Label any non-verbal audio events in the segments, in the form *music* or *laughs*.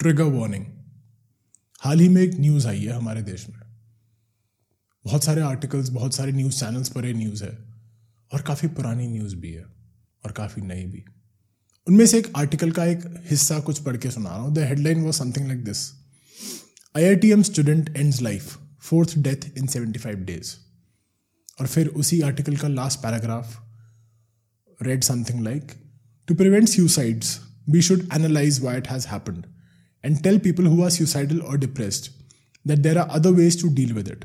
Trigger warning हाल ही में एक news आई है हमारे देश में। बहुत सारे आर्टिकल्स बहुत सारे न्यूज़ चैनल्स पर ये न्यूज़ है और काफ़ी पुरानी न्यूज़ भी है और काफ़ी नई भी। उनमें से एक आर्टिकल का एक हिस्सा कुछ पढ़ के सुना रहा हूँ। The headline was something like this I I T M student ends life fourth death in seventy five days और फिर उसी आर्टिकल का last paragraph read something like to prevent suicides we should analyse why it has happened and tell people who are suicidal or depressed that there are other ways to deal with it.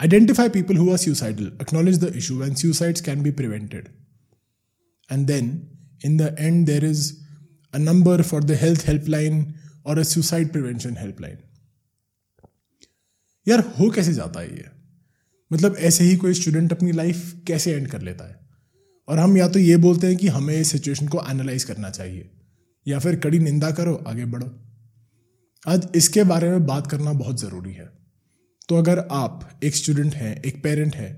Identify people who are suicidal, acknowledge the issue, and suicides can be prevented. And then, in the end, there is a number for the health helpline or a suicide prevention helpline. यार हो कैसे जाता है ये मतलब ऐसे ही कोई student अपनी लाइफ कैसे एंड कर लेता है और हम या तो ये बोलते हैं कि हमें इस सिचुएशन को एनालाइज करना चाहिए या फिर कड़ी निंदा करो आगे बढ़ो आज इसके बारे में बात करना बहुत ज़रूरी है। तो अगर आप एक स्टूडेंट हैं, एक पेरेंट है,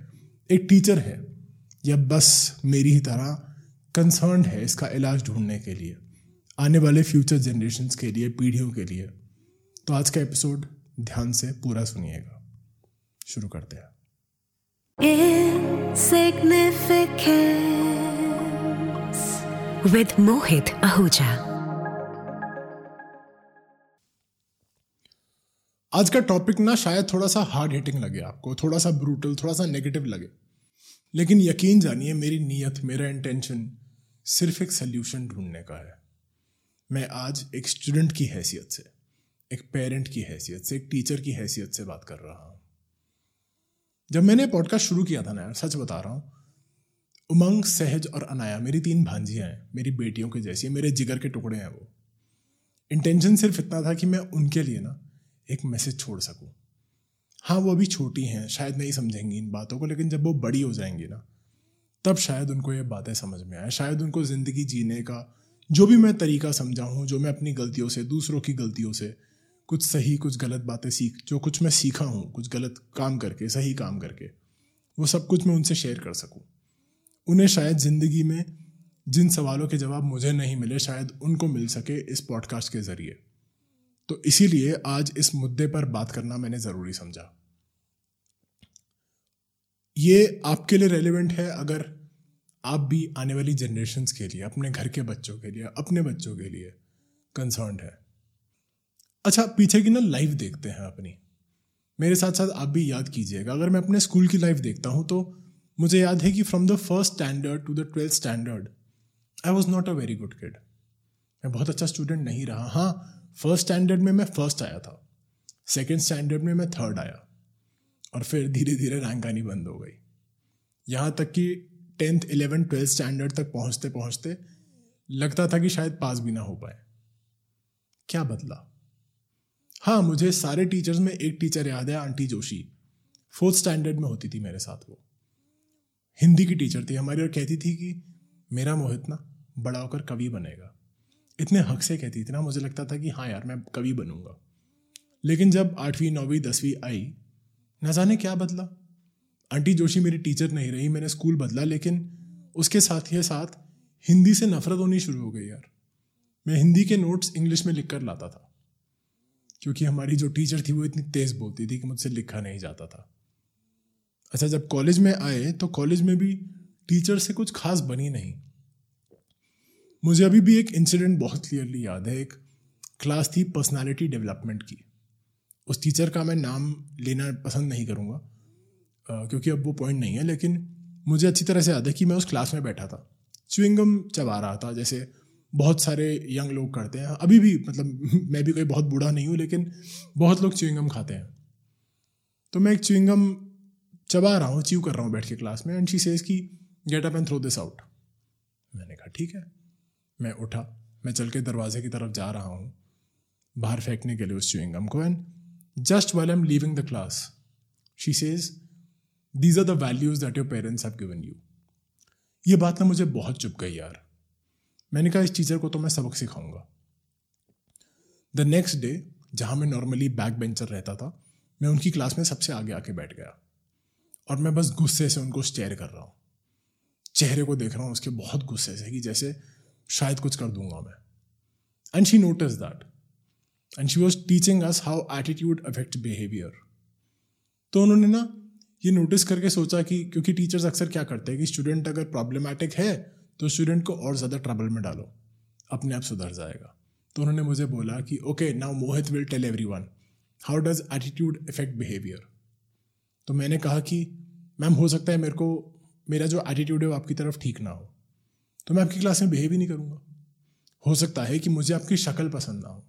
एक टीचर है, या बस मेरी ही तरह कंसर्न है इसका इलाज ढूँढने के लिए, आने वाले फ्यूचर जनरेशन के लिए, पीढ़ियों के लिए तो आज का एपिसोड ध्यान से पूरा सुनिएगा। शुरू करते हैं। With Mohit Ahuja. आज का टॉपिक ना शायद थोड़ा सा हार्ड हिटिंग लगे आपको, थोड़ा सा ब्रूटल थोड़ा सा नेगेटिव लगे। लेकिन यकीन जानिए, मेरी नीयत, मेरा इंटेंशन सिर्फ़ एक सल्यूशन ढूँढने का है। मैं आज एक स्टूडेंट की हैसियत से, एक पेरेंट की हैसियत से, एक टीचर की हैसियत से बात कर रहा हूँ। जब मैंने पॉडकास्ट शुरू किया था ना, सच बता रहा हूँ, उमंग, सहज और अनाया, मेरी तीन भांजियाँ हैं, मेरी बेटियों के जैसी मेरे जिगर के टुकड़े हैं वो। इंटेंशन सिर्फ़ इतना था कि मैं उनके लिए ना एक मैसेज छोड़ सकूँ। हाँ वो अभी छोटी हैं, शायद नहीं समझेंगी इन बातों को, लेकिन जब वो बड़ी हो जाएँगी ना, तब शायद उनको ये बातें समझ में आए। शायद उनको ज़िंदगी जीने का जो भी मैं तरीका समझा हूँ, जो मैं अपनी गलतियों से, दूसरों की गलतियों से कुछ सही, कुछ गलत बातें सीख, जो कुछ मैं सीखा हूँ, कुछ गलत काम करके, सही काम करके, वो सब कुछ मैं उनसे शेयर कर सकूँ। उन्हें शायद ज़िंदगी में जिन सवालों के जवाब मुझे नहीं मिले, शायद उनको मिल सके इस पॉडकास्ट के ज़रिए। तो इसीलिए आज इस मुद्दे पर बात करना मैंने ज़रूरी समझा। ये आपके लिए रेलिवेंट है अगर आप भी आने वाली जनरेशन्स के लिए, अपने घर के बच्चों के लिए, अपने बच्चों के लिए कंसर्न है। अच्छा पीछे की ना लाइफ देखते हैं अपनी। मेरे साथ साथ आप भी याद कीजिएगा, अगर मैं अपने स्कूल की लाइफ देखता हूँ तो मुझे याद है कि from the first standard to the twelfth standard I was not a very good kid मैं बहुत अच्छा स्टूडेंट नहीं रहा। हाँ फ़र्स्ट स्टैंडर्ड में मैं फ़र्स्ट आया था। सेकेंड स्टैंडर्ड में मैं थर्ड आया। और फिर धीरे धीरे रैंक आनी बंद हो गई। यहाँ तक कि टेंथ इलेवेंथ ट्वेल्थ स्टैंडर्ड तक पहुँचते पहुँचते लगता था कि शायद पास भी ना हो पाए। क्या बदला? हाँ मुझे सारे टीचर्स में एक टीचर याद है आंटी जोशी फोर्थ स्टैंडर्ड में होती थी मेरे साथ वो। हिंदी की टीचर थी हमारी और कहती थी कि, मेरा मोहित ना बड़ा होकर कवि बनेगा। इतने हक से कहती, इतना मुझे लगता था कि हाँ यार, मैं कभी बनूँगा। लेकिन जब आठवीं, नौवीं, दसवीं आई, न जाने क्या बदला। आंटी जोशी मेरी टीचर नहीं रही, मैंने स्कूल बदला, लेकिन उसके साथ ही साथ हिंदी से नफरत होनी शुरू हो गई यार। मैं हिंदी के नोट्स इंग्लिश में लिख कर लाता था, क्योंकि हमारी जो टीचर थी वो इतनी तेज़ बोलती थी कि मुझसे लिखा नहीं जाता था। अच्छा जब कॉलेज में आए तो कॉलेज में भी टीचर से कुछ खास बनी नहीं। मुझे अभी भी एक इंसिडेंट बहुत क्लियरली याद है। एक क्लास थी पर्सनालिटी डेवलपमेंट की। उस टीचर का मैं नाम लेना पसंद नहीं करूँगा क्योंकि अब वो पॉइंट नहीं है, लेकिन मुझे अच्छी तरह से याद है कि मैं उस क्लास में बैठा था। च्विंगम चबा रहा था, जैसे बहुत सारे यंग लोग करते हैं। अभी भी मतलब *laughs* मैं भी कोई बहुत बूढ़ा नहीं हूँ, लेकिन बहुत लोग च्विंगम खाते हैं। तो मैं एक च्विंगम चबा रहा हूँ च्यू कर रहा हूँ बैठ के क्लास में एंड शी सेज की get up and throw this out मैंने कहा, ठीक है। मैं उठा, मैं चल के दरवाजे की तरफ़ जा रहा हूँ। बाहर फेंकने के लिए उस च्यूइंगम को and just well I am leaving the class she says these are the values that your parents have given you ये बात ना मुझे बहुत चुप गई यार। मैंने कहा, इस टीचर को तो मैं सबक सिखाऊँगा। द नेक्स्ट डे जहाँ मैं नॉर्मली बैक बेंचर रहता था, मैं उनकी क्लास में सबसे आगे आके बैठ गया। और मैं बस गुस्से से उनको स्टेयर कर रहा हूँ। चेहरे को देख रहा हूँ, उसके बहुत गुस्से से, कि जैसे शायद कुछ कर दूँगा मैं। And she notice that and she was teaching us how attitude affect behaviour तो उन्होंने ना ये नोटिस करके सोचा कि क्योंकि टीचर्स अक्सर क्या करते हैं कि स्टूडेंट अगर प्रॉब्लमेटिक है तो स्टूडेंट को और ज़्यादा ट्रबल में डालो। अपने आप सुधर जाएगा। तो उन्होंने मुझे बोला कि okay now Mohit will tell everyone how does attitude effect behaviour तो मैंने कहा कि मैम हो सकता है मेरे को, मेरा जो एटीट्यूड है वो आपकी तरफ़ ठीक ना हो। तो मैं आपकी क्लास में बिहेव ही नहीं करूँगा। हो सकता है कि मुझे आपकी शक्ल पसंद ना हो।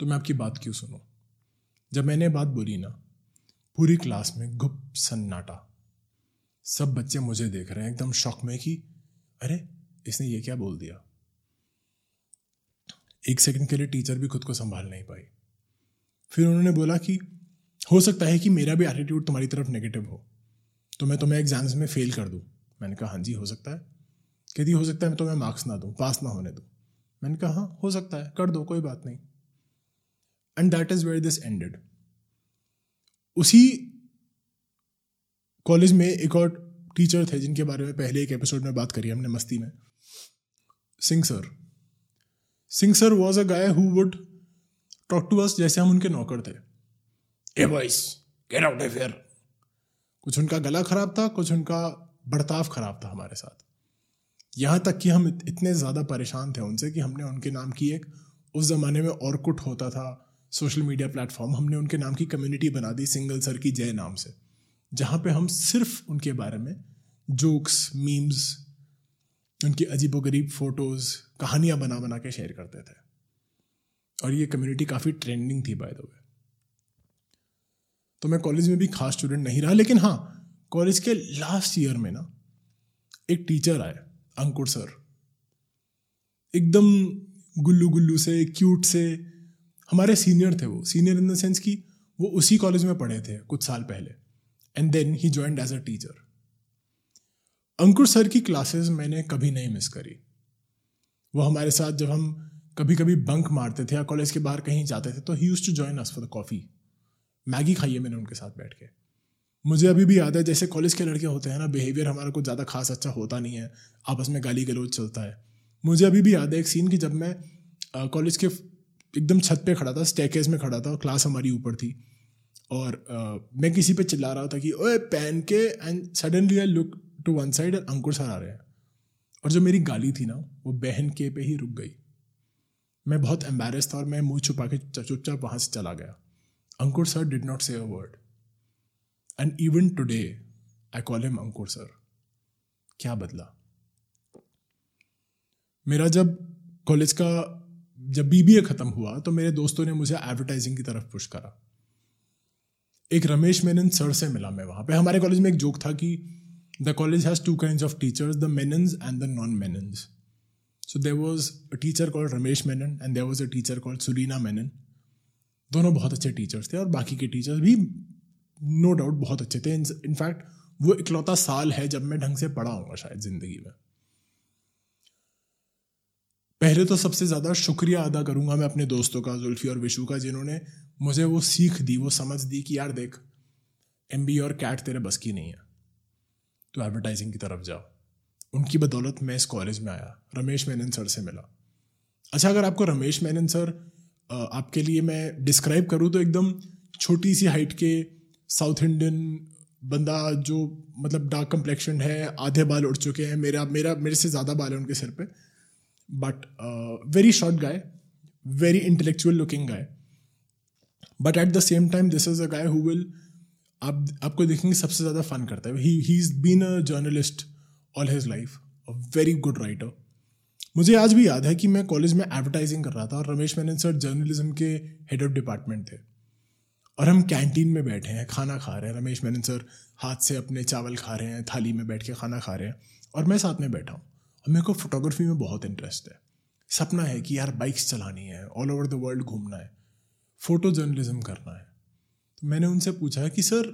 तो मैं आपकी बात क्यों सुनूं? जब मैंने बात बोली ना, पूरी क्लास में गुप सन्नाटा। सब बच्चे मुझे देख रहे हैं, एकदम शौक में कि, अरे, इसने ये क्या बोल दिया? एक सेकंड के लिए टीचर भी खुद को संभाल नहीं पाई। फिर उन्होंने बोला कि, हो सकता है कि मेरा भी एटीट्यूड तुम्हारी तरफ़ नेगेटिव हो। तो मैं तुम्हें एग्ज़ाम्स में फेल कर दूँ। मैंने कहा हाँ जी, हो सकता है। कहती हो सकता है मैं तुम्हें मार्क्स ना दूँ पास ना होने दूँ। मैंने कहा हाँ हो सकता है, कर दो, कोई बात नहीं। And that is where this ended उसी कॉलेज में एक और टीचर थे जिनके बारे में पहले एक एपिसोड में बात करी हमने मस्ती में। Singh sir Singh sir was a guy who would talk to us जैसे हम उनके नौकर थे। A voice get out fair कुछ उनका गला खराब था, कुछ उनका बर्ताव खराब था हमारे साथ। यहाँ तक कि हम इतने ज़्यादा परेशान थे उनसे कि हमने उनके नाम की एक, उस ज़माने में और कुट होता था, सोशल मीडिया प्लेटफॉर्म, हमने उनके नाम की कम्युनिटी बना दी सिंगल सर की जय नाम से, जहाँ पे हम सिर्फ़ उनके बारे में जोक्स, मीम्स, उनकी अजीब गरीब फ़ोटोज़, कहानियाँ बना बना के शेयर करते थे। और ये कम्युनिटी काफ़ी ट्रेंडिंग थी बाय द वे तो मैं कॉलेज में भी खास स्टूडेंट नहीं रहा, लेकिन हाँ कॉलेज के लास्ट ईयर में ना, एक टीचर आए अंकुर सर। एकदम गुल्लू गुल्लू से क्यूट से। हमारे सीनियर थे वो। सीनियर इन द सेंस कि वो उसी कॉलेज में पढ़े थे कुछ साल पहले। And then he joined as a teacher Ankur sir की क्लासेस मैंने कभी नहीं मिस करी। वो हमारे साथ जब हम कभी कभी बंक मारते थे या कॉलेज के बाहर कहीं जाते थे तो he used to join us for the coffee Maggi खाइए मैंने उनके साथ बैठ के। मुझे अभी भी याद है जैसे कॉलेज के लड़के होते हैं ना बिहेवियर हमारा कुछ ज़्यादा खास अच्छा होता नहीं है। आपस में गाली गलोच चलता है। मुझे अभी भी याद है एक सीन की जब मैं कॉलेज के एकदम छत पे खड़ा था स्टेकेज में खड़ा था और क्लास हमारी ऊपर थी। और uh, मैं किसी पे चिल्ला रहा था कि ओए पहन के and suddenly I look to one side और अंकुर सर आ रहे हैं। और जो मेरी गाली थी ना वो बहन के पे ही रुक गई। मैं बहुत एम्बेरस था और मैं मुँह छुपा के चुपचाप वहाँ से चला गया। अंकुर sir did not say a word and even today I call him Ankur sir क्या बदला? मेरा जब कॉलेज का जब बीबीए खत्म हुआ तो मेरे दोस्तों ने मुझे एडवर्टाइजिंग की तरफ़ पुश करा। एक रमेश मेनन सर से मिला मैं वहाँ पे। हमारे कॉलेज में एक जोक था कि the college has two kind of teachers the Menons and the non Menons so there was a teacher called Ramesh Menon and there was a teacher called Surina Menon दोनों बहुत अच्छे teachers थे और बाकी के teachers भी no doubt बहुत अच्छे थे। इनफैक्ट वो इकलौता साल है जब मैं ढंग से पढ़ा हूँ शायद ज़िंदगी में। पहले तो सबसे ज़्यादा शुक्रिया अदा करूँगा मैं अपने दोस्तों का, जुल्फी और विशु का, जिन्होंने मुझे वो सीख दी, वो समझ दी कि यार देख एम और कैट तेरे बस की नहीं है। तो एडवर्टाइजिंग की तरफ़ जाओ। उनकी बदौलत मैं इस कॉलेज में आया। रमेश मेनन सर से मिला। अच्छा अगर आपको रमेश मेनन सर आपके लिए मैं डिस्क्राइब करूँ तो एकदम छोटी सी हाइट के साउथ इंडियन बंदा जो मतलब डार्क कम्प्लेक्शन है, आधे बाल उड़ चुके हैं, मेरा मेरा, मेरे से ज़्यादा बाल है उनके सिर पे। But very short guy very very looking guy but at the same time this is a guy who will, आप, आपको देखेंगे सबसे ज़्यादा फन करता है। He he is been a journalist all his life a very good writer मुझे आज भी याद है कि मैं कॉलेज में एडवर्टाइजिंग कर रहा था और रमेश मेनन सर जर्नलिज्म के हेड ऑफ़ डिपार्टमेंट थे। और हम कैंटीन में बैठे हैं, खाना खा रहे हैं। रमेश मेनन सर हाथ से अपने चावल खा रहे हैं, थाली में बैठ के खाना खा रहे हैं और मैं साथ में बैठा हूँ। और मेरे को फोटोग्राफी में बहुत इंटरेस्ट है। सपना है कि यार बाइक्स चलानी है ऑल ओवर द वर्ल्ड घूमना है फ़ोटो जर्नलिज्म करना है। तो मैंने उनसे पूछा कि sir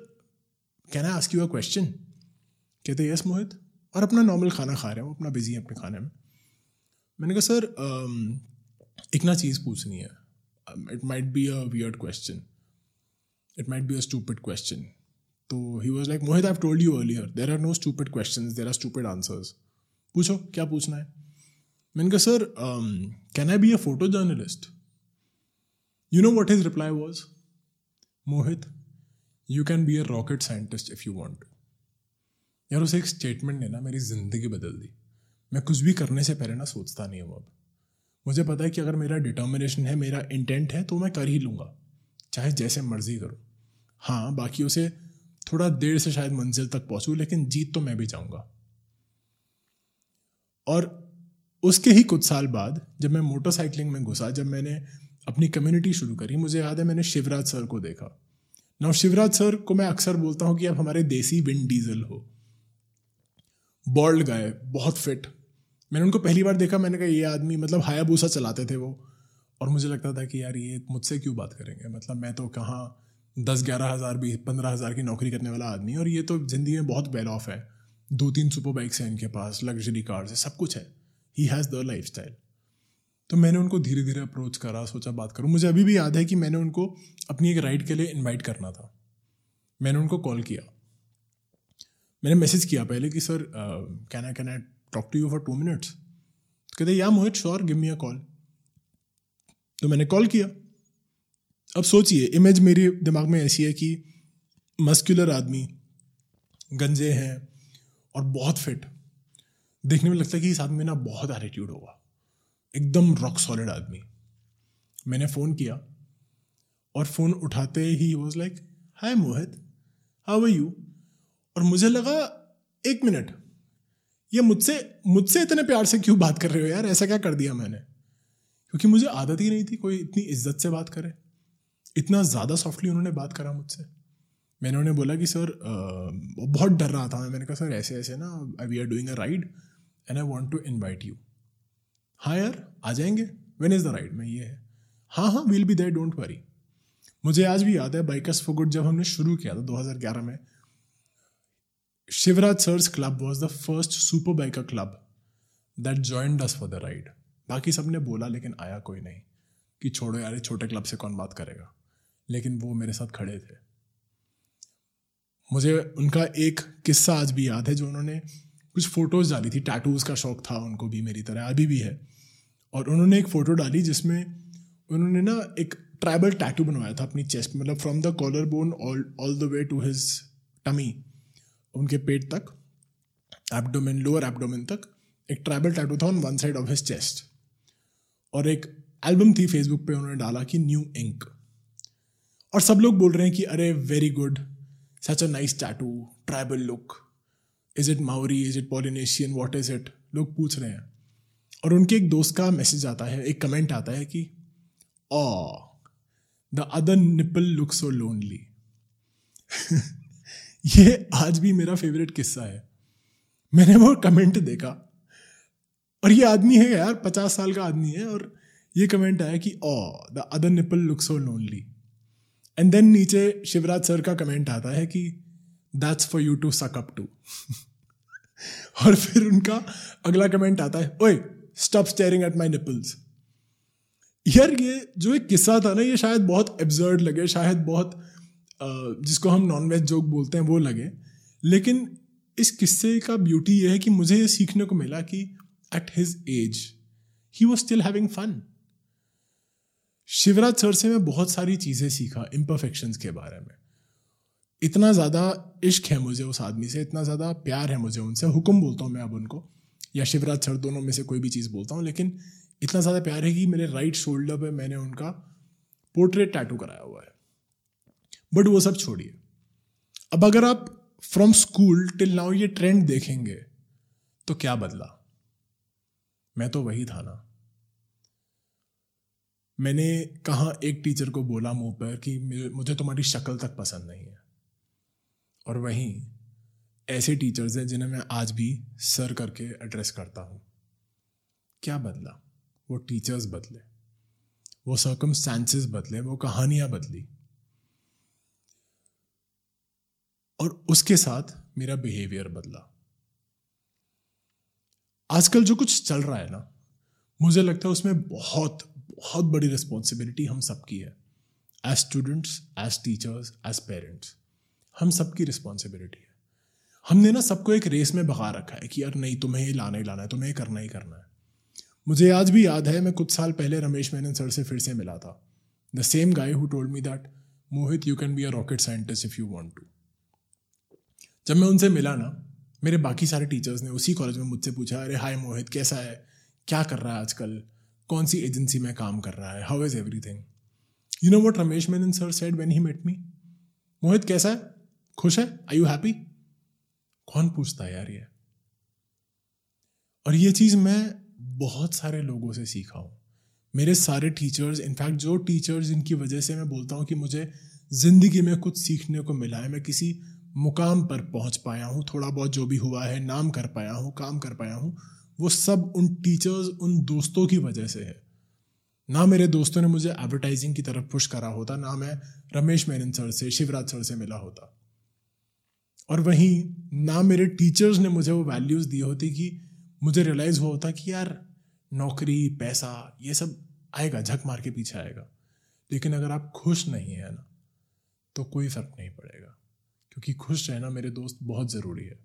can I ask you a question कहते यस मोहित और अपना नॉर्मल खाना खा रहे हो अपना बिज़ी है अपने खाने में। मैंने कहा, सर एक ना चीज़ पूछनी है। It might be a weird question it might be a stupid question तो he was like Mohit I told you earlier there are no stupid questions there are stupid answers पूछो, क्या पूछना है? मैंने कहा sir can I be a photo journalist you know what his reply was Mohit you can be a rocket scientist if you want to यार, उसे एक statement ने ना मेरी ज़िंदगी बदल दी। मैं कुछ भी करने से पहले ना सोचता नहीं हूँ अब। मुझे पता है कि अगर मेरा डिटर्मिनेशन है, मेरा इंटेंट है तो मैं कर ही लूँगा। चाहे जैसे मर्ज़ी करूँ। हाँ बाकी उसे थोड़ा देर से शायद मंजिल तक पहुँचूँ, लेकिन जीत तो मैं भी चाहूँगा। और उसके ही कुछ साल बाद जब मैं मोटरसाइकिलिंग में घुसा, जब मैंने अपनी कम्युनिटी शुरू करी, मुझे याद है मैंने शिवराज सर को देखा। ना शिवराज सर को मैं अक्सर बोलता हूँ कि आप हमारे देसी विंड डीजल हो। बॉल्ड गाय, बहुत फिट। मैंने उनको पहली बार देखा, मैंने कहा, ये आदमी मतलब हायाबूसा चलाते थे वो। और मुझे लगता था कि यार, ये मुझसे क्यों बात करेंगे? मतलब मैं तो कहाँ दस ग्यारह हज़ार बीस, पंद्रह हज़ार की नौकरी करने वाला आदमी, और ये तो ज़िंदगी में बहुत वेल ऑफ़ है। दो तीन सुपर बाइक्स हैं इनके पास लग्जरी कार्स है, सब कुछ है। He has the life style तो मैंने उनको धीरे धीरे अप्रोच करा, सोचा बात करूँ। मुझे अभी भी याद है कि मैंने उनको अपनी एक राइड के लिए इन्वाइट करना था। मैंने उनको कॉल किया। मैंने मैसेज किया पहले कि, sir can I can I talk to you for two minutes कहते या Mohit sure give me a call तो मैंने कॉल किया। अब सोचिए इमेज मेरे दिमाग में ऐसी है कि मस्कुलर आदमी, गंजे हैं और बहुत फिट देखने में लगता है कि इस आदमी ना बहुत एटीट्यूड होगा। एकदम रॉक सॉलिड आदमी। मैंने फ़ोन किया और फ़ोन उठाते ही was like hi Mohit how are you और मुझे लगा, एक मिनट ये मुझसे मुझसे इतने प्यार से क्यों बात कर रहे हो यार? ऐसा क्या कर दिया मैंने? क्योंकि मुझे आदत ही नहीं थी कोई इतनी इज़्ज़त से बात करे। इतना ज़्यादा सॉफ्टली उन्होंने बात करा मुझसे। मैंने उन्हें बोला कि, सर बहुत डर रहा था मैंने कहा, सर, ऐसे ऐसे ना I we are doing a ride and I want to invite you हाँ यार, आ जाएँगे? वेन इज़ द राइड में ये है। हाँ हाँ will be there don't worry मुझे आज भी याद है बाइकर्स फॉर गुड जब हमने शुरू किया था 2011 में Shivraj sir's club was the first super biker club that joined us for the ride बाकी सबने बोला, लेकिन आया कोई नहीं कि, छोड़ो यार छोटे क्लब से कौन बात करेगा? लेकिन वो मेरे साथ खड़े थे। मुझे उनका एक किस्सा आज भी याद है जो उन्होंने कुछ फ़ोटोज़ डाली थी। टैटूज़ का शौक था उनको भी मेरी तरह, अभी भी है। और उन्होंने एक फ़ोटो डाली जिसमें उन्होंने ना एक ट्राइबल टैटू बनवाया था अपनी चेस्ट मतलब from the collar bone all all the way to his tummy उनके पेट तक एब्डोमेन लोअर एब्डोमेन तक, एक ट्राइबल टैटू था on one side of his chest और एक एल्बम थी फेसबुक पे उन्होंने डाला कि न्यू इंक और सब लोग बोल रहे हैं कि अरे very good such a nice tattoo tribal look is it Maori is it Polynesian what is it लोग पूछ रहे हैं। और उनके एक दोस्त का मैसेज आता है, एक कमेंट आता है कि ओ the other nipple look so lonely ये आज भी मेरा फेवरेट किस्सा है। मैंने वो कमेंट देखा। और ये आदमी है यार, पचास साल का आदमी है और ये कमेंट आया कि ओ the other nipple look so lonely and then नीचे शिवराज सर का कमेंट आता है कि that's for you to suck up too और फिर उनका अगला कमेंट आता है, ओए stop staring at my nipples यार ये जो एक किस्सा था ना, ये शायद बहुत एब्जर्ड लगे, शायद बहुत जिसको हम नॉन वेज जोक बोलते हैं, वो लगे। लेकिन इस किस्से का ब्यूटी ये है कि मुझे ये सीखने को मिला कि at his age he was still having fun Shivraj sir से मैं बहुत सारी चीज़ें सीखा इम्परफेक्शंस के बारे में। इतना ज़्यादा इश्क है मुझे उस आदमी से, इतना ज़्यादा प्यार है मुझे उनसे, हुक्म बोलता हूँ मैं अब उनको, या शिवराज सर दोनों में से कोई भी चीज़ बोलता हूँ, लेकिन इतना ज़्यादा प्यार है कि मेरे राइट शोल्डर पे मैंने उनका पोर्ट्रेट टैटू कराया हुआ है। बट वो सब छोड़िए। अब अगर आप फ्रॉम स्कूल टिल नाउ ये ट्रेंड देखेंगे तो क्या बदला? मैं तो वही था ना। मैंने कहा एक टीचर को बोला मुँह पर कि मुझे तुम्हारी शक्ल तक पसंद नहीं है। और वहीं ऐसे टीचर्स हैं जिन्हें मैं आज भी सर करके एड्रेस करता हूँ। क्या बदला? वो टीचर्स बदले। वो सर्कमस्टांसेस बदले। वो कहानियाँ बदली। और उसके साथ मेरा बिहेवियर बदला। आजकल जो कुछ चल रहा है ना मुझे लगता है उसमें बहुत बहुत बड़ी रिस्पॉन्सिबिलिटी हम सबकी है। As students as teachers as parents हम सबकी रिस्पॉन्सिबिलिटी है। हमने ना सबको एक रेस में भगा रखा है कि यार नहीं, तुम्हें ये लाना ही लाना है, तुम्हें करना ही करना है। मुझे आज भी याद है, मैं कुछ साल पहले रमेश मेनन सर से फिर से मिला था। The same guy who told me that Mohit you can be a rocket scientist if you want to जब मैं उनसे मिला ना, मेरे बाकी सारे टीचर्स ने उसी कॉलेज में मुझसे पूछा, अरे हाय मोहित कैसा है? क्या कर रहा है आजकल? कौन सी एजेंसी में काम कर रहा है? How is everything you know what Ramesh Menon sir said when he met me Mohit, कैसा है? खुश है? आई यू हैप्पी कौन पूछता है यार ये? और ये चीज़ मैं बहुत सारे लोगों से सीखा हूँ। मेरे सारे टीचर्स इनफैक्ट जो टीचर्स जिनकी वजह से मैं बोलता हूँ कि मुझे ज़िंदगी में कुछ सीखने को मिला है, मैं किसी मुकाम पर पहुँच पाया हूँ, थोड़ा बहुत जो भी हुआ है, नाम कर पाया हूँ, काम कर पाया हूँ वो सब उन टीचर्स उन दोस्तों की वजह से है। ना मेरे दोस्तों ने मुझे एडवर्टाइजिंग की तरफ़ पुश करा होता, ना मैं रमेश मेनन सर से, शिवराज सर से मिला होता। और वहीं ना मेरे टीचर्स ने मुझे वो वैल्यूज़ दी होती कि मुझे रियलाइज़ हुआ होता कि यार, नौकरी, पैसा, ये सब आएगा, झक मार के पीछे आएगा। लेकिन अगर आप खुश नहीं है ना तो कोई फ़र्क नहीं पड़ेगा, क्योंकि खुश रहना मेरे दोस्त बहुत ज़रूरी है।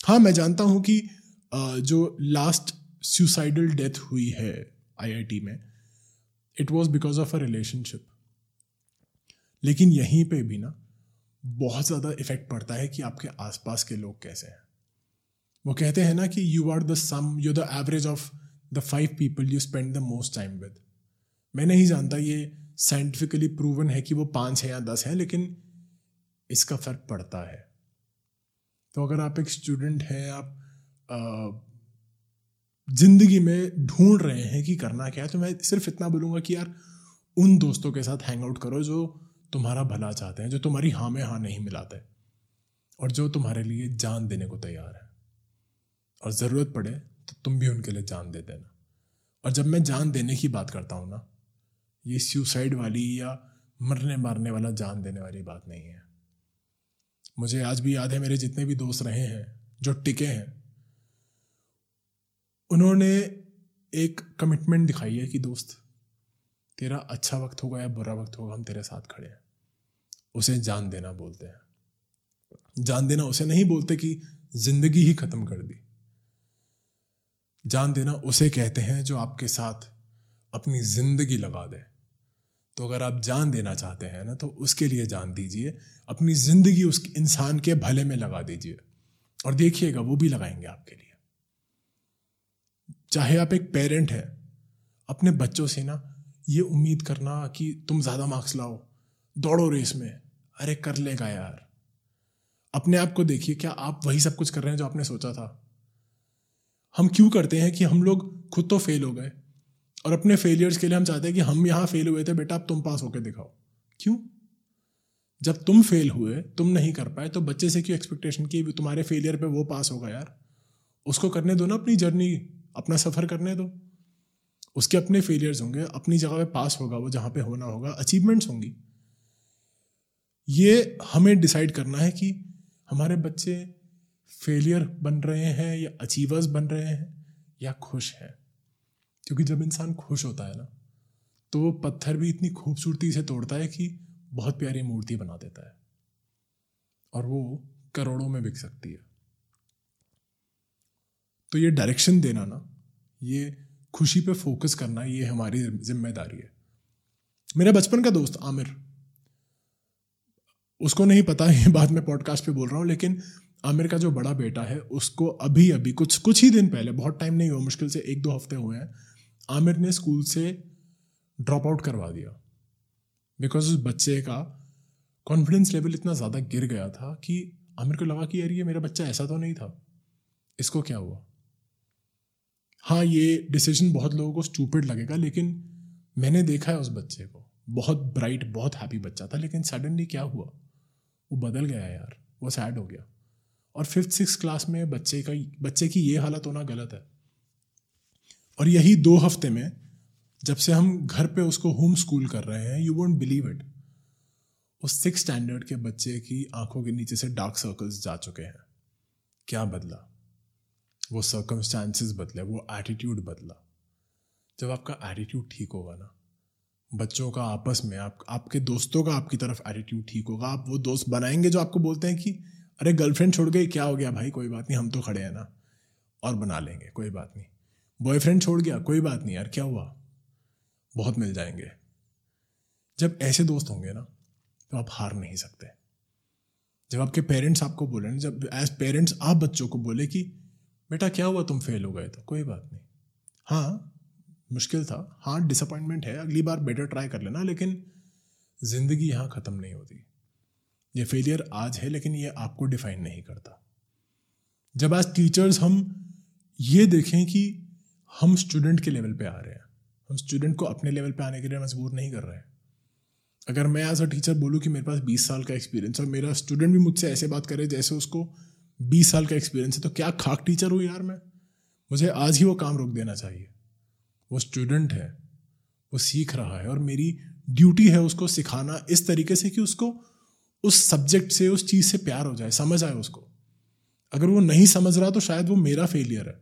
हाँ मैं जानता हूँ कि जो लास्ट सुसाइडल डेथ हुई है आईआईटी में it was because of a relationship लेकिन यहीं पे भी ना, बहुत ज़्यादा इफ़ेक्ट पड़ता है कि आपके आसपास के लोग कैसे हैं। वो कहते हैं ना कि you are the sum you the average of the five people you spend the most time with मैं नहीं जानता ये साइंटिफिकली प्रूवन है कि वो पाँच है या दस है, लेकिन इसका फ़र्क पड़ता है। तो अगर आप एक स्टूडेंट हैं, आप ज़िंदगी में ढूंढ रहे हैं कि करना क्या है तो मैं सिर्फ़ इतना बोलूँगा कि यार, उन दोस्तों के साथ हैंग आउट करो जो तुम्हारा भला चाहते हैं, जो तुम्हारी हाँ में हाँ नहीं मिलाते और जो तुम्हारे लिए जान देने को तैयार है। और ज़रूरत पड़े तो तुम भी उनके लिए जान दे देना। और जब मैं जान देने की बात करता हूँ ना, ये सुसाइड वाली या मरने मारने वाला जान देने वाली बात नहीं है। मुझे आज भी याद है, मेरे जितने भी दोस्त रहे हैं, जो टिके हैं उन्होंने एक कमिटमेंट दिखाई है कि दोस्त, तेरा अच्छा वक्त होगा या बुरा वक्त होगा, हम तेरे साथ खड़े हैं। उसे जान देना बोलते हैं। जान देना उसे नहीं बोलते कि ज़िंदगी ही खत्म कर दी। जान देना उसे कहते हैं जो आपके साथ अपनी ज़िंदगी लगा दे। तो अगर आप जान देना चाहते हैं ना तो उसके लिए जान दीजिए। अपनी ज़िंदगी उस इंसान के भले में लगा दीजिए। और देखिएगा, वो भी लगाएँगे आपके लिए। चाहे आप एक पेरेंट हैं, अपने बच्चों से ना ये उम्मीद करना कि तुम ज़्यादा मार्क्स लाओ, दौड़ो रेस में। अरे कर लेगा यार। अपने आप को देखिए, क्या आप वही सब कुछ कर रहे हैं जो आपने सोचा था? हम क्यों करते हैं कि हम लोग खुद तो फेल हो गए और अपने फेलियर्स के लिए हम चाहते हैं कि हम यहाँ फेल हुए थे, बेटा, अब तुम पास होकर दिखाओ। क्यों? जब तुम फेल हुए, तुम नहीं कर पाए तो बच्चे से क्यों एक्सपेक्टेशन की तुम्हारे फेलियर पे वो पास होगा यार? उसको करने दो ना अपनी जर्नी अपना सफ़र करने दो। उसके अपने फेलियर्स होंगे, अपनी जगह पे पास होगा वो, जहाँ पे होना होगा अचीवमेंट्स होंगी। ये हमें डिसाइड करना है कि हमारे बच्चे फेलियर बन रहे हैं या अचीवर्स बन रहे हैं या खुश हैं। क्योंकि जब इंसान खुश होता है ना तो वो पत्थर भी इतनी खूबसूरती से तोड़ता है कि बहुत प्यारी मूर्ति बना देता है। और वो करोड़ों में बिक सकती है। तो ये डायरेक्शन देना ना, ये खुशी पे फोकस करना, ये हमारी ज़िम्मेदारी है। मेरा बचपन का दोस्त आमिर, उसको नहीं पता, *laughs* ये बात मैं पॉडकास्ट पे बोल रहा हूँ, लेकिन आमिर का जो बड़ा बेटा है, उसको अभी अभी, कुछ कुछ ही दिन पहले, बहुत टाइम नहीं हुआ, मुश्किल से एक दो हफ़्ते हुए हैं, आमिर ने स्कूल से ड्रॉप आउट करवा दिया। बिकॉज़ उस बच्चे का कॉन्फिडेंस लेवल इतना ज़्यादा गिर गया था कि आमिर को लगा कि यार, ये मेरा बच्चा ऐसा तो नहीं था। इसको क्या हुआ? हाँ ये डिसीज़न बहुत लोगों को स्टूपिड लगेगा, लेकिन मैंने देखा है उस बच्चे को। बहुत ब्राइट बहुत हैप्पी बच्चा था, लेकिन सडनली क्या हुआ? वो बदल गया यार, वो सैड हो गया। और फिफ्थ सिक्स क्लास में बच्चे का, बच्चे की ये हालत होना गलत है। और यही दो हफ़्ते में, जब से हम घर पे उसको होम स्कूल कर रहे हैं यू वोंट बिलीव इट उस सिक्स स्टैंडर्ड के बच्चे की आँखों के नीचे से डार्क सर्कल्स जा चुके हैं। क्या बदला? वो सर्कमस्टांसिस बदले, वो एटीट्यूड बदला। जब आपका एटीट्यूड ठीक होगा ना, बच्चों का आपस में, आप, आपके दोस्तों का आपकी तरफ़ एटीट्यूड ठीक होगा। आप वो दोस्त बनाएँगे जो आपको बोलते हैं कि, अरे गर्लफ्रेंड छोड़ गई, क्या हो गया? भाई, कोई बात नहीं, हम तो खड़े हैं ना, और बना लेंगे, कोई बात नहीं। बॉयफ्रेंड छोड़ गया, कोई बात नहीं यार, क्या हुआ? बहुत मिल जाएँगे। जब ऐसे दोस्त होंगे ना तो आप हार नहीं सकते। जब आपके पेरेंट्स आपको बोले ना, जब एज पेरेंट्स आप बच्चों को बोले कि बेटा, क्या हुआ? तुम फेल हो गए तो। कोई बात नहीं। हाँ मुश्किल था। हाँ डिसअपॉइंटमेंट है। अगली बार बेटर ट्राई कर लेना, लेकिन ज़िंदगी यहाँ ख़त्म नहीं होती। ये फेलियर आज है, लेकिन ये आपको डिफाइन नहीं करता। जब आज टीचर्स हम ये देखें कि हम स्टूडेंट के लेवल पे आ रहे हैं। हम स्टूडेंट को अपने लेवल पे आने के लिए मजबूर नहीं कर रहे हैं। अगर मैं एज अ टीचर बोलूँ कि मेरे पास बीस साल का एक्सपीरियंस और मेरा स्टूडेंट भी मुझसे ऐसे बात करे जैसे उसको बीस साल का एक्सपीरियंस है तो क्या खाक टीचर हूँ यार मैं? मुझे आज ही वो काम रोक देना चाहिए। वो स्टूडेंट है, वो सीख रहा है और मेरी ड्यूटी है उसको सिखाना इस तरीके से कि उसको उस सब्जेक्ट से, उस चीज़ से प्यार हो जाए, समझ आए उसको। अगर वो नहीं समझ रहा तो शायद वो मेरा फेलियर है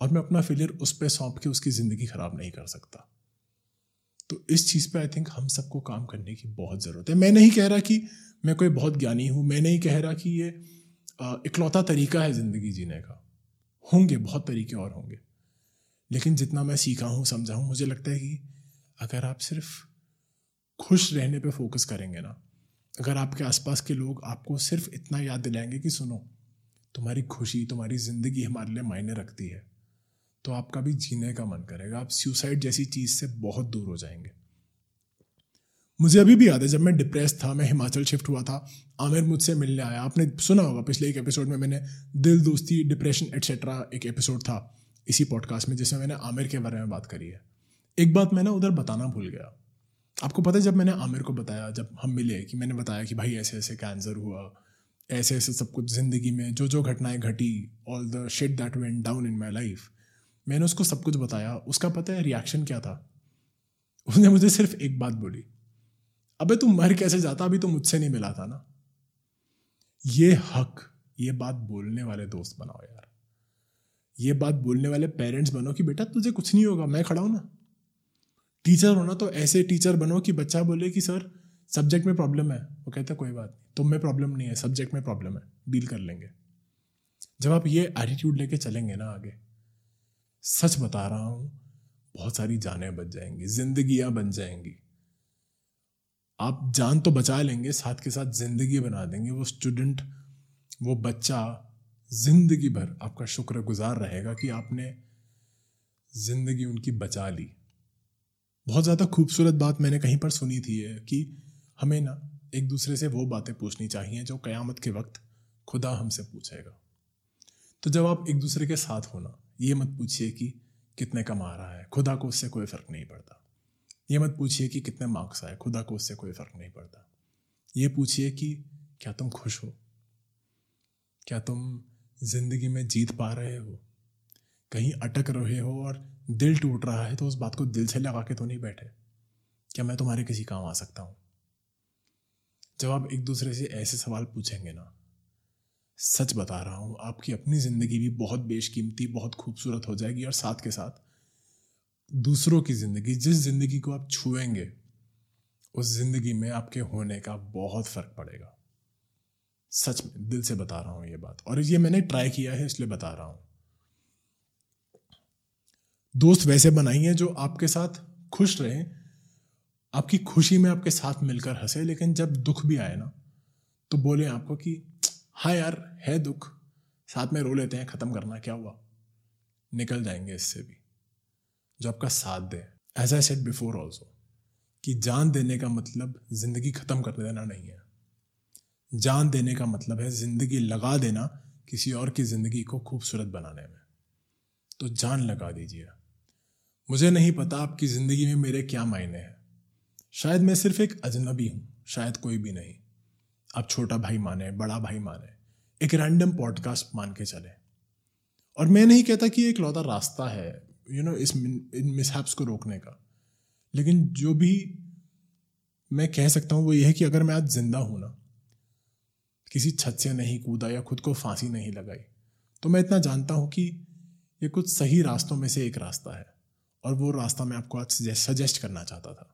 और मैं अपना फेलियर उस पर सौंप के उसकी ज़िंदगी ख़राब नहीं कर सकता। तो इस चीज़ पे आई थिंक हम सबको काम करने की बहुत ज़रूरत है। मैं नहीं कह रहा कि मैं कोई बहुत ज्ञानी हूँ, मैं नहीं कह रहा कि ये इकलौता तरीका है ज़िंदगी जीने का। होंगे, बहुत तरीके और होंगे। लेकिन जितना मैं सीखा हूँ, समझा हूँ, मुझे लगता है कि अगर आप सिर्फ़ खुश रहने पे फोकस करेंगे ना, अगर आपके आसपास के लोग आपको सिर्फ़ इतना याद दिलाएँगे कि सुनो, तुम्हारी खुशी, तुम्हारी ज़िंदगी हमारे लिए मायने रखती है तो आपका भी जीने का मन करेगा। आप सुसाइड जैसी चीज़ से बहुत दूर हो जाएँगे। मुझे अभी भी याद है, जब मैं डिप्रेस था, मैं हिमाचल शिफ्ट हुआ था, आमिर मुझसे मिलने आया। आपने सुना होगा, पिछले एक एपिसोड में मैंने दिल, दोस्ती डिप्रेशन एट्सेट्रा एक एपिसोड था इसी पॉडकास्ट में, जिसमें मैंने आमिर के बारे में बात करी है। एक बात मैं ना उधर बताना भूल गया। आपको पता है, जब मैंने आमिर को बताया, जब हम मिले, कि मैंने बताया कि भाई ऐसे ऐसे कैंसर हुआ, ऐसे ऐसे सब कुछ ज़िंदगी में, जो जो घटनाएँ घटी all the shade that went down in my life मैंने उसको सब कुछ बताया। उसका पता है रिएक्शन क्या था? उसने मुझे सिर्फ़ एक बात बोली। अबे तू मर कैसे जाता? अभी तो मुझसे नहीं मिला था ना। ये हक, ये बात बोलने वाले दोस्त बनाओ यार। ये बात बोलने वाले पेरेंट्स बनो कि बेटा तुझे कुछ नहीं होगा, मैं खड़ा हूँ ना। टीचर हो ना तो ऐसे टीचर बनो कि बच्चा बोले कि, सर सब्जेक्ट में प्रॉब्लम है। वो कहता कोई बात नहीं, तुम में प्रॉब्लम नहीं है सब्जेक्ट में प्रॉब्लम है डील कर लेंगे। जब आप ये एटीट्यूड लेके चलेंगे ना आगे, सच बता रहा हूँ, बहुत सारी जानें बच जाएँगी, जिंदगियाँ बन जाएँगी। आप जान तो बचा लेंगे, साथ के साथ ज़िंदगी बना देंगे। वो स्टूडेंट वो बच्चा ज़िंदगी भर आपका शुक्रगुजार रहेगा कि आपने ज़िंदगी उनकी बचा ली। बहुत ज़्यादा खूबसूरत बात मैंने कहीं पर सुनी थी है कि हमें ना एक दूसरे से वो बातें पूछनी चाहिए जो क़यामत के वक्त खुदा हमसे पूछेगा। तो जब आप एक दूसरे के साथ होना ये मत पूछिए कि कितने कमा रहा है, खुदा को उससे कोई फ़र्क नहीं पड़ता। ये मत पूछिए कि कितने मार्क्स आए, खुदा को उससे कोई फ़र्क नहीं पड़ता। ये पूछिए कि क्या तुम खुश हो? क्या तुम ज़िंदगी में जीत पा रहे हो? कहीं अटक रहे हो और दिल टूट रहा है तो उस बात को दिल से लगा के तो नहीं बैठे? क्या मैं तुम्हारे किसी काम आ सकता हूँ? जब आप एक दूसरे से ऐसे सवाल पूछेंगे ना, सच बता रहा हूँ, आपकी अपनी ज़िंदगी भी बहुत बेशकीमती, बहुत खूबसूरत हो जाएगी और साथ के साथ दूसरों की ज़िंदगी, जिस ज़िंदगी को आप छुएँगे, उस ज़िंदगी में आपके होने का बहुत फ़र्क पड़ेगा। सच में, दिल से बता रहा हूँ ये बात। और ये मैंने ट्राई किया है, इसलिए बता रहा हूँ। दोस्त वैसे बनाइए जो आपके साथ खुश रहें, आपकी खुशी में आपके साथ मिलकर हंसे, लेकिन जब दुख भी आए ना तो बोले आपको कि हाँ यार, है दुख, साथ में रो लेते हैं, ख़त्म करना, क्या हुआ? निकल जाएँगे इससे भी। जो आपका साथ दे। As I said before also कि जान देने का मतलब ज़िंदगी ख़त्म कर देना नहीं है। जान देने का मतलब है ज़िंदगी लगा देना किसी और की ज़िंदगी को खूबसूरत बनाने में। तो जान लगा दीजिए। मुझे नहीं पता आपकी ज़िंदगी में मेरे क्या मायने हैं। शायद मैं सिर्फ़ एक अजनबी हूँ, शायद कोई भी नहीं। आप छोटा भाई माने, बड़ा भाई माने, एक रैंडम पॉडकास्ट मान के चले। और मैं नहीं कहता कि एक लौता रास्ता है यू नो इस इन मिसहैप्स को रोकने का। लेकिन जो भी मैं कह सकता हूँ, वो ये है कि अगर मैं आज ज़िंदा हूँ ना, किसी छत से नहीं कूदा या खुद को फांसी नहीं लगाई तो मैं इतना जानता हूँ कि ये कुछ सही रास्तों में से एक रास्ता है और वो रास्ता मैं आपको आज सजेस्ट करना चाहता था।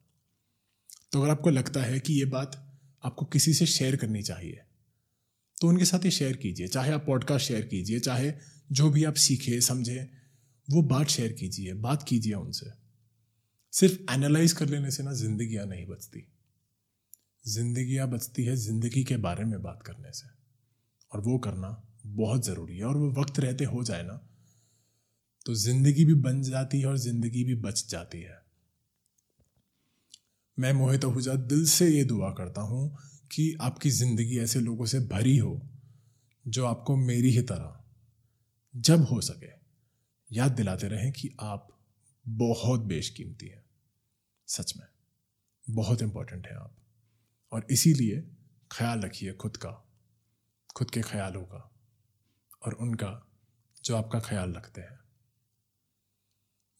तो अगर आपको लगता है कि ये बात आपको किसी से शेयर करनी चाहिए तो उनके साथ ही शेयर कीजिए, चाहे आप पॉडकास्ट शेयर कीजिए, चाहे जो भी आप सीखे, समझे वो बात शेयर कीजिए, बात कीजिए उनसे। सिर्फ़ एनालाइज कर लेने से ना जिंदगियाँ नहीं बचती। जिंदगियाँ बचती है ज़िंदगी के बारे में बात करने से। और वो करना बहुत ज़रूरी है। और वो वक्त रहते हो जाए ना तो ज़िंदगी भी बन जाती है और ज़िंदगी भी बच जाती है। मैं मोहित आहूजा, दिल से ये दुआ करता हूँ कि आपकी ज़िंदगी ऐसे लोगों से भरी हो, जो आपको मेरी ही तरह जब हो सके। याद दिलाते रहें कि आप बहुत बेशकीमती हैं। सच में, बहुत इंपॉर्टेंट हैं आप। और इसीलिए ख्याल रखिए खुद का, खुद के ख्यालों का और उनका जो आपका ख्याल रखते हैं।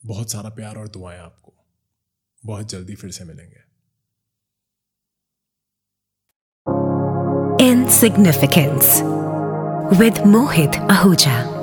बहुत सारा प्यार और दुआएँ आपको। बहुत जल्दी फिर से मिलेंगे। Insignificance with Mohit Ahuja.